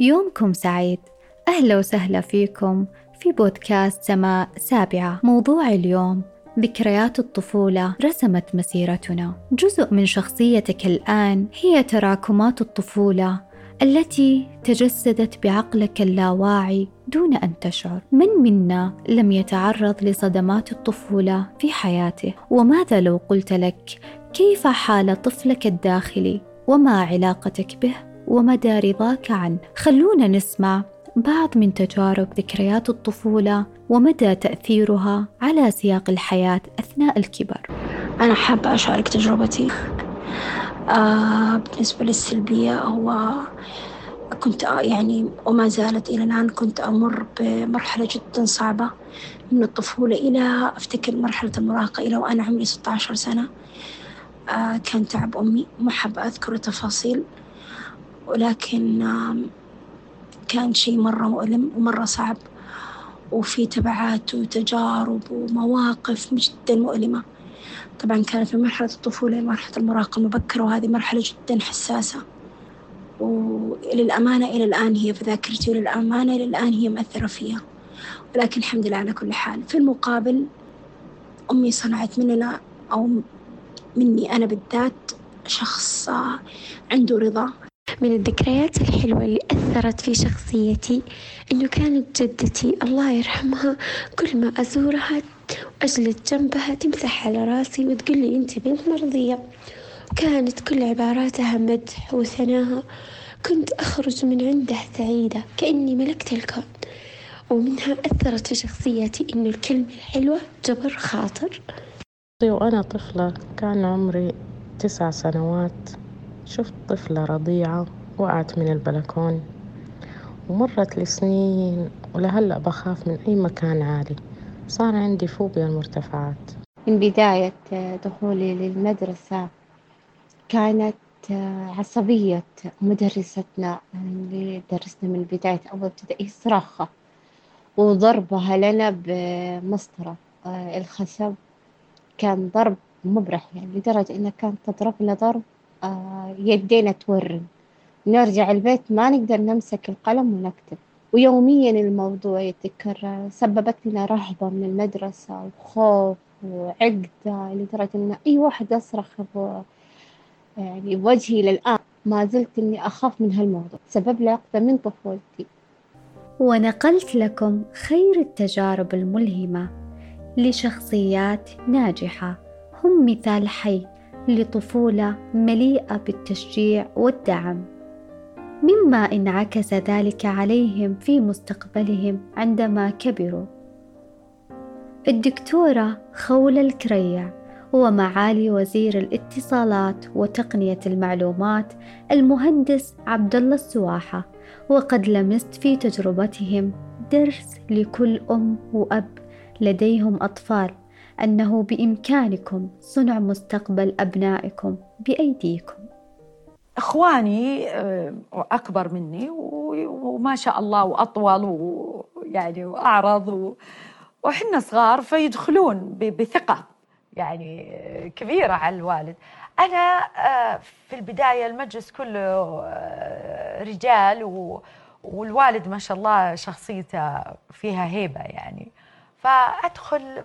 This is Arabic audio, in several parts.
يومكم سعيد. أهلا وسهلا فيكم في بودكاست سماء سابعة. موضوع اليوم ذكريات الطفولة رسمت مسيرتنا. جزء من شخصيتك الآن هي تراكمات الطفولة التي تجسدت بعقلك اللاواعي دون أن تشعر. من منا لم يتعرض لصدمات الطفولة في حياته؟ وماذا لو قلت لك كيف حال طفلك الداخلي؟ وما علاقتك به؟ ومدى رضاك عنه. خلونا نسمع بعض من تجارب ذكريات الطفولة ومدى تأثيرها على سياق الحياة أثناء الكبر. أنا حابة أشارك تجربتي. آه بالنسبة للسلبية هو كنت يعني وما زالت إلى الآن كنت أمر بمرحلة جدا صعبة. من الطفولة إلى أفتكر مرحلة المراهقة إلى وأنا عمري ستة عشر سنة. آه كان تعب أمي ما حابة أذكر التفاصيل. ولكن آه كان شيء مرة مؤلم ومرة صعب. وفي تبعات وتجارب ومواقف جدا مؤلمة. طبعا كانت في مرحلة الطفولة مرحلة المراهقة المبكرة وهذه مرحلة جدا حساسة. وللأمانة إلى الآن هي في ذاكرتي وللأمانة إلى الآن هي مأثرة فيها. ولكن الحمد لله على كل حال. في المقابل أمي صنعت مننا أو مني أنا بالذات شخص عنده رضا. من الذكريات الحلوة اللي أثرت في شخصيتي إنه كانت جدتي الله يرحمها كل ما أزورها وأجلس جنبها تمسح على راسي وتقول لي أنت بنت مرضية. كانت كل عباراتها مدح وثناها. كنت أخرج من عنده سعيدة كأني ملكت الكون. ومنها أثرت في شخصيتي إنه الكلمة الحلوة جبر خاطر. وأنا طفلة كان عمري تسع سنوات. شفت طفلة رضيعة وقعت من البلكون ومرت لسنين ولهلأ بخاف من أي مكان عالي. صار عندي فوبيا المرتفعات من بداية دخولي للمدرسة كانت عصبية مدرستنا اللي درسنا من بداية أول ابتدائي صراخة وضربها لنا بمسطرة. الخشب كان ضرب مبرح يعني لدرجة إنها كانت تضربنا ضرب يدينا تورم نرجع البيت ما نقدر نمسك القلم ونكتب. ويوميا الموضوع يتكرر. سببت لنا رهبة من المدرسة وخوف وعقدة لدرجة إن أي واحد أصرخ يعني بوجهي للآن. ما زلت إني أخاف من هالموضوع. سبب لي عقدة من طفولتي. ونقلت لكم خير التجارب الملهمة لشخصيات ناجحة. هم مثال حي لطفولة مليئة بالتشجيع والدعم. مما انعكس ذلك عليهم في مستقبلهم عندما كبروا. الدكتورة خولة الكريع ومعالي وزير الاتصالات وتقنية المعلومات المهندس عبد الله السواحة وقد لمست في تجربتهم درس لكل أم وأب لديهم أطفال. أنه بإمكانكم صنع مستقبل أبنائكم بأيديكم. إخواني أكبر مني وما شاء الله وأطول ويعني وأعرض وحنا صغار فيدخلون بثقة يعني كبيرة على الوالد. أنا في البداية المجلس كله رجال والوالد ما شاء الله شخصيته فيها هيبة يعني. فأدخل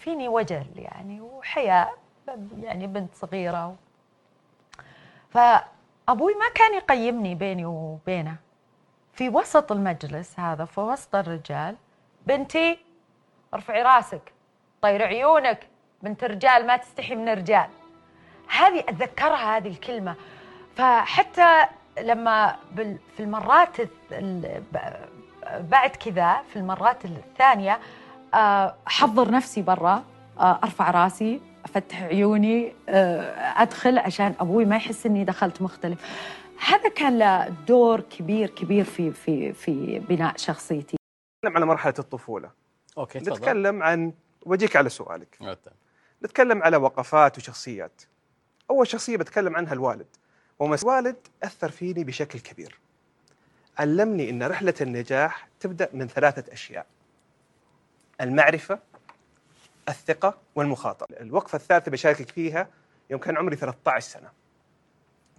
فيني وجل يعني وحياء يعني بنت صغيرة. فأبوي ما كان يقيمني بيني وبينه. في وسط المجلس هذا في وسط الرجال بنتي ارفعي راسك طير عيونك بنت رجال ما تستحي من الرجال. هذه أتذكرها هذه الكلمة. فحتى لما في المرات بعد كذا في المرات الثانية أحضر نفسي برا أرفع راسي أفتح عيوني أدخل عشان أبوي ما يحس إني دخلت مختلف. هذا كان له دور كبير كبير في في في بناء شخصيتي. نتكلم عن مرحلة الطفولة. أوكي نتكلم عن وجيك على سؤالك. نتكلم على وقفات وشخصيات. أول شخصية بتكلم عنها الوالد. الوالد أثر فيني بشكل كبير. علمني أن رحلة النجاح تبدأ من ثلاثة أشياء. المعرفة الثقة والمخاطرة. الوقفة الثالثة بشاركك فيها يوم كان عمري 13 سنة.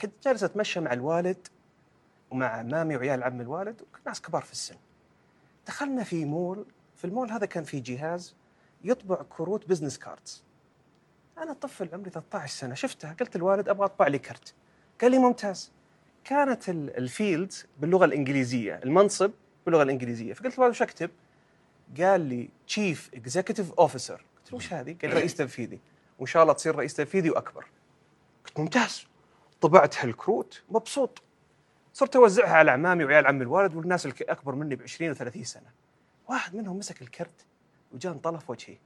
كنت جالس أتمشى مع الوالد ومع mommy وعيال عم الوالد وناس كبار في السن. دخلنا في مول في المول هذا كان في جهاز يطبع كروت business cards أنا طفل عمري 13 سنة شفتها قلت الوالد أبغى أطبع لي كرت. قال لي ممتاز. كانت ال field باللغة الإنجليزية المنصب باللغة الإنجليزية. فقلت له وش أكتب؟ قال لي chief executive officer قلت له وش هذه؟ قال رئيس تنفيذي. وإن شاء الله تصير رئيس تنفيذي وأكبر. قلت ممتاز. طبعت هالكروت مبسوط. صرت أوزعها على اعمامي وعيال عمي الوالد والناس الاكبر مني ب 20 و30 سنة. واحد منهم مسك الكرت وجاء انطلف وجهي.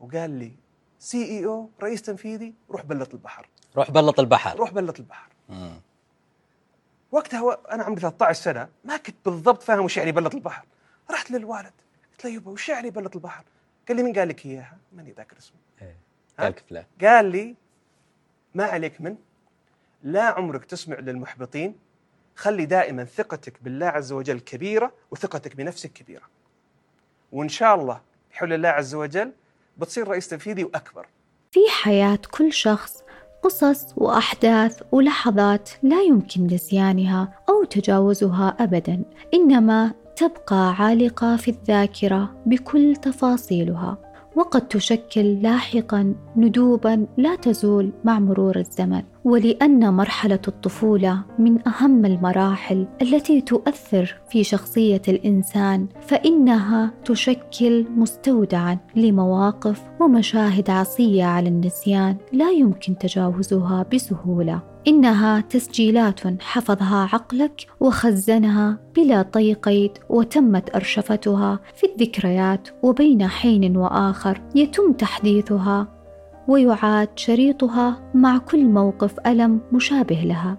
وقال لي سي اي أو رئيس تنفيذي روح بلط البحر. روح بلط البحر. روح بلط البحر. مم. وقتها أنا عمري 13 سنة ما كنت بالضبط فاهم وش يعني بلط البحر. رحت للوالد. قلت له يبا وش يعني بلط البحر؟ قال لي مين قال لك إياها؟ ماني ذاكر اسمه. إيه. قال فلان قال لي ما عليك من؟ لا عمرك تسمع للمحبطين. خلي دائما ثقتك بالله عز وجل كبيرة وثقتك بنفسك كبيرة. وإن شاء الله بحول الله عز وجل بتصير رئيس تنفيذي وأكبر. في حياة كل شخص قصص وأحداث ولحظات لا يمكن نسيانها أو تجاوزها ابدا. إنما تبقى عالقة في الذاكرة بكل تفاصيلها وقد تشكل لاحقا ندوبا لا تزول مع مرور الزمن. ولأن مرحلة الطفولة من أهم المراحل التي تؤثر في شخصية الإنسان فإنها تشكل مستودعا لمواقف ومشاهد عصية على النسيان لا يمكن تجاوزها بسهولة. إنها تسجيلات حفظها عقلك وخزنها بلا طي قيد وتمت أرشفتها في الذكريات وبين حين وآخر يتم تحديثها ويعاد شريطها مع كل موقف ألم مشابه لها.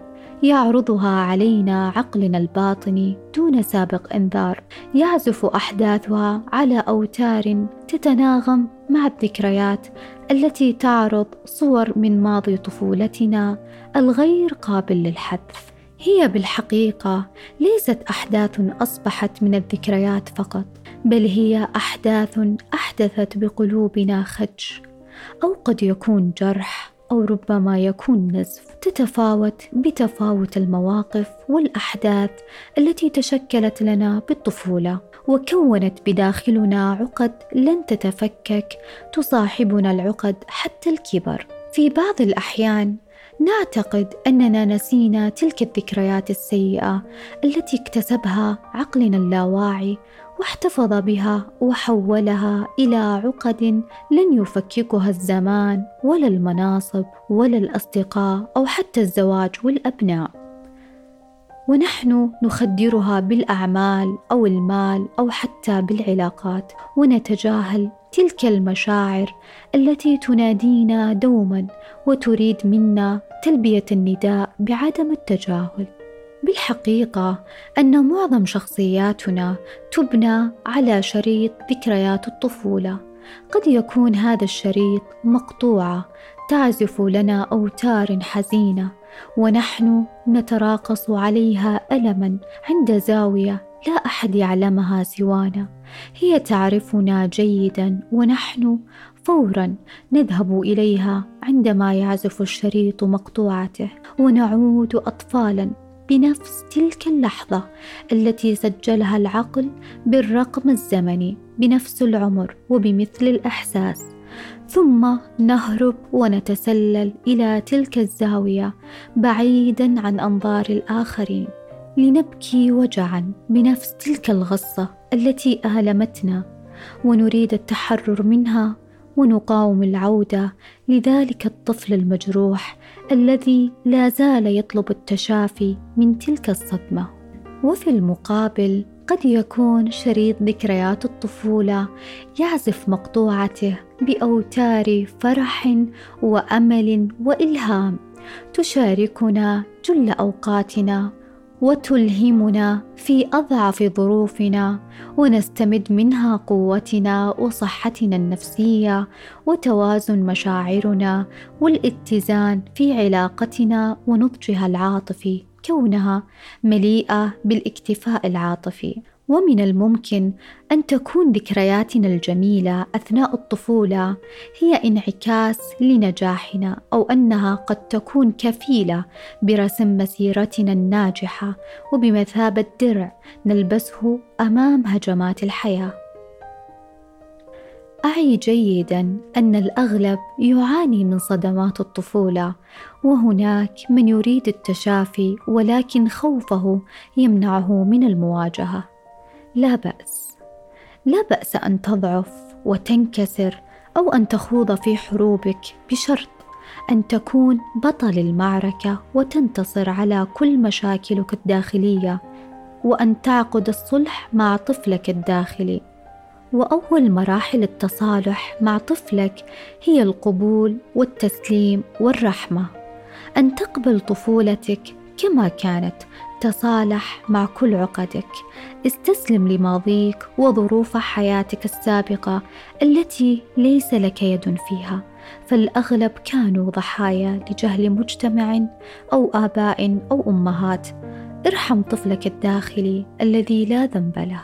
يعرضها علينا عقلنا الباطني دون سابق انذار. يعزف أحداثها على أوتار تتناغم مع الذكريات التي تعرض صور من ماضي طفولتنا الغير قابل للحذف هي بالحقيقة ليست أحداث أصبحت من الذكريات فقط بل هي أحداث أحدثت بقلوبنا خدش أو قد يكون جرح أو ربما يكون نزف. تتفاوت بتفاوت المواقف والأحداث التي تشكلت لنا بالطفولة وكونت بداخلنا عقد لن تتفكك تصاحبنا العقد حتى الكبر. في بعض الأحيان نعتقد أننا نسينا تلك الذكريات السيئة التي اكتسبها عقلنا اللاواعي واحتفظ بها وحولها إلى عقد لن يفككها الزمان ولا المناصب ولا الأصدقاء أو حتى الزواج والأبناء. ونحن نخدرها بالأعمال أو المال أو حتى بالعلاقات. ونتجاهل تلك المشاعر التي تنادينا دوما وتريد منا تلبية النداء بعدم التجاهل. بالحقيقة أن معظم شخصياتنا تبنى على شريط ذكريات الطفولة. قد يكون هذا الشريط مقطوعة تعزف لنا أوتار حزينة ونحن نتراقص عليها ألما عند زاوية لا أحد يعلمها سوانا. هي تعرفنا جيدا ونحن فورا نذهب إليها عندما يعزف الشريط مقطوعته ونعود اطفالا بنفس تلك اللحظة التي سجلها العقل بالرقم الزمني بنفس العمر وبمثل الإحساس. ثم نهرب ونتسلل إلى تلك الزاوية بعيدا عن أنظار الآخرين لنبكي وجعا بنفس تلك الغصة التي آلمتنا ونريد التحرر منها ونقاوم العودة. لذلك الطفل المجروح الذي لا زال يطلب التشافي من تلك الصدمة. وفي المقابل قد يكون شريط ذكريات الطفولة يعزف مقطوعته بأوتار فرح وأمل وإلهام. تشاركنا جل أوقاتنا وتلهمنا في أضعف ظروفنا ونستمد منها قوتنا وصحتنا النفسية وتوازن مشاعرنا والاتزان في علاقتنا ونضجها العاطفي كونها مليئة بالاكتفاء العاطفي. ومن الممكن أن تكون ذكرياتنا الجميلة أثناء الطفولة هي انعكاس لنجاحنا أو أنها قد تكون كفيلة برسم مسيرتنا الناجحة وبمثابة درع نلبسه أمام هجمات الحياة. أعي جيدا أن الأغلب يعاني من صدمات الطفولة وهناك من يريد التشافي ولكن خوفه يمنعه من المواجهة لا بأس. لا بأس أن تضعف وتنكسر أو أن تخوض في حروبك بشرط أن تكون بطل المعركة وتنتصر على كل مشاكلك الداخلية وأن تعقد الصلح مع طفلك الداخلي. وأول مراحل التصالح مع طفلك هي القبول والتسليم والرحمة. أن تقبل طفولتك كما كانت تصالح مع كل عقدك. استسلم لماضيك وظروف حياتك السابقة التي ليس لك يد فيها. فالأغلب كانوا ضحايا لجهل مجتمع أو آباء أو أمهات. ارحم طفلك الداخلي الذي لا ذنب له.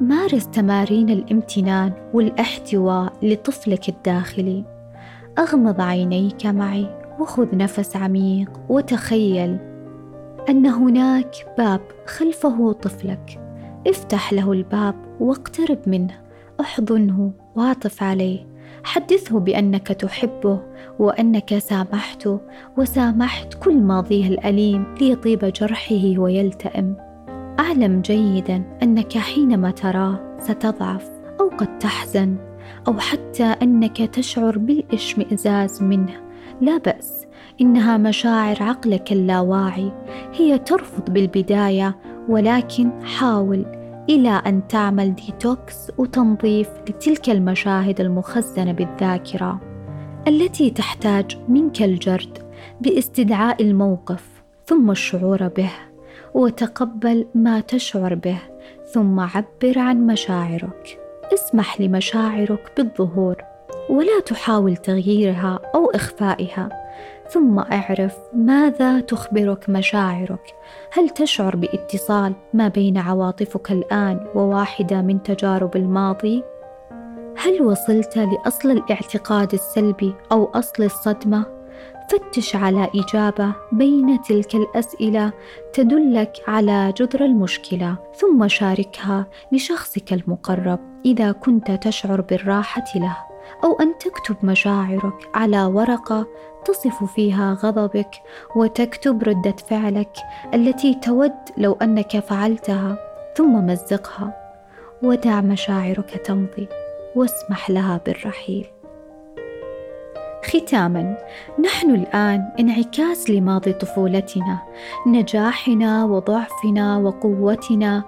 مارس تمارين الامتنان والاحتواء لطفلك الداخلي. أغمض عينيك معي وخذ نفس عميق وتخيل أن هناك باب خلفه طفلك. افتح له الباب واقترب منه. أحضنه واعطف عليه. حدثه بأنك تحبه وأنك سامحته وسامحت كل ماضيه الأليم ليطيب جرحه ويلتئم. أعلم جيدا أنك حينما تراه ستضعف أو قد تحزن أو حتى أنك تشعر بالإشمئزاز منه. لا بأس إنها مشاعر عقلك اللاواعي هي ترفض بالبداية ولكن حاول إلى أن تعمل ديتوكس وتنظيف لتلك المشاهد المخزنة بالذاكرة التي تحتاج منك الجرد باستدعاء الموقف ثم الشعور به وتقبل ما تشعر به ثم عبر عن مشاعرك. اسمح لمشاعرك بالظهور ولا تحاول تغييرها أو إخفائها. ثم اعرف ماذا تخبرك مشاعرك. هل تشعر باتصال ما بين عواطفك الآن وواحدة من تجارب الماضي؟ هل وصلت لأصل الاعتقاد السلبي أو أصل الصدمة؟ فتش على إجابة بين تلك الأسئلة تدلك على جذر المشكلة ثم شاركها لشخصك المقرب إذا كنت تشعر بالراحة له. أو أن تكتب مشاعرك على ورقة تصف فيها غضبك وتكتب ردة فعلك التي تود لو أنك فعلتها ثم مزقها. ودع مشاعرك تمضي واسمح لها بالرحيل. ختاما نحن الآن انعكاس لماضي طفولتنا نجاحنا وضعفنا وقوتنا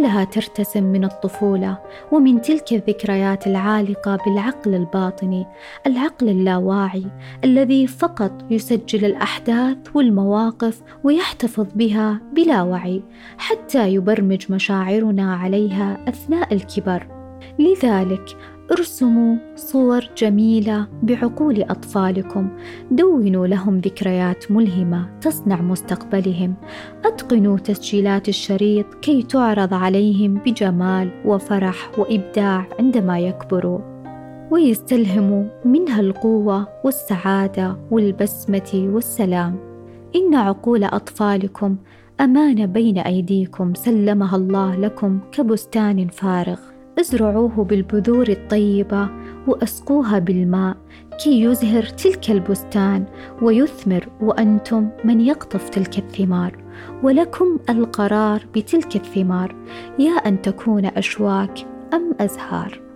كلها ترتسم من الطفولة ومن تلك الذكريات العالقة بالعقل الباطني العقل اللاواعي الذي فقط يسجل الأحداث والمواقف ويحتفظ بها بلا وعي حتى يبرمج مشاعرنا عليها أثناء الكبر. لذلك ارسموا صور جميلة بعقول أطفالكم. دونوا لهم ذكريات ملهمة تصنع مستقبلهم. أتقنوا تسجيلات الشريط كي تعرض عليهم بجمال وفرح وإبداع عندما يكبروا. ويستلهموا منها القوة والسعادة والبسمة والسلام. إن عقول أطفالكم امانه بين أيديكم. سلمها الله لكم كبستان فارغ. ازرعوه بالبذور الطيبة وأسقوها بالماء كي يزهر تلك البستان ويثمر وأنتم من يقطف تلك الثمار ولكم القرار بتلك الثمار يا أن تكون أشواك أم أزهار.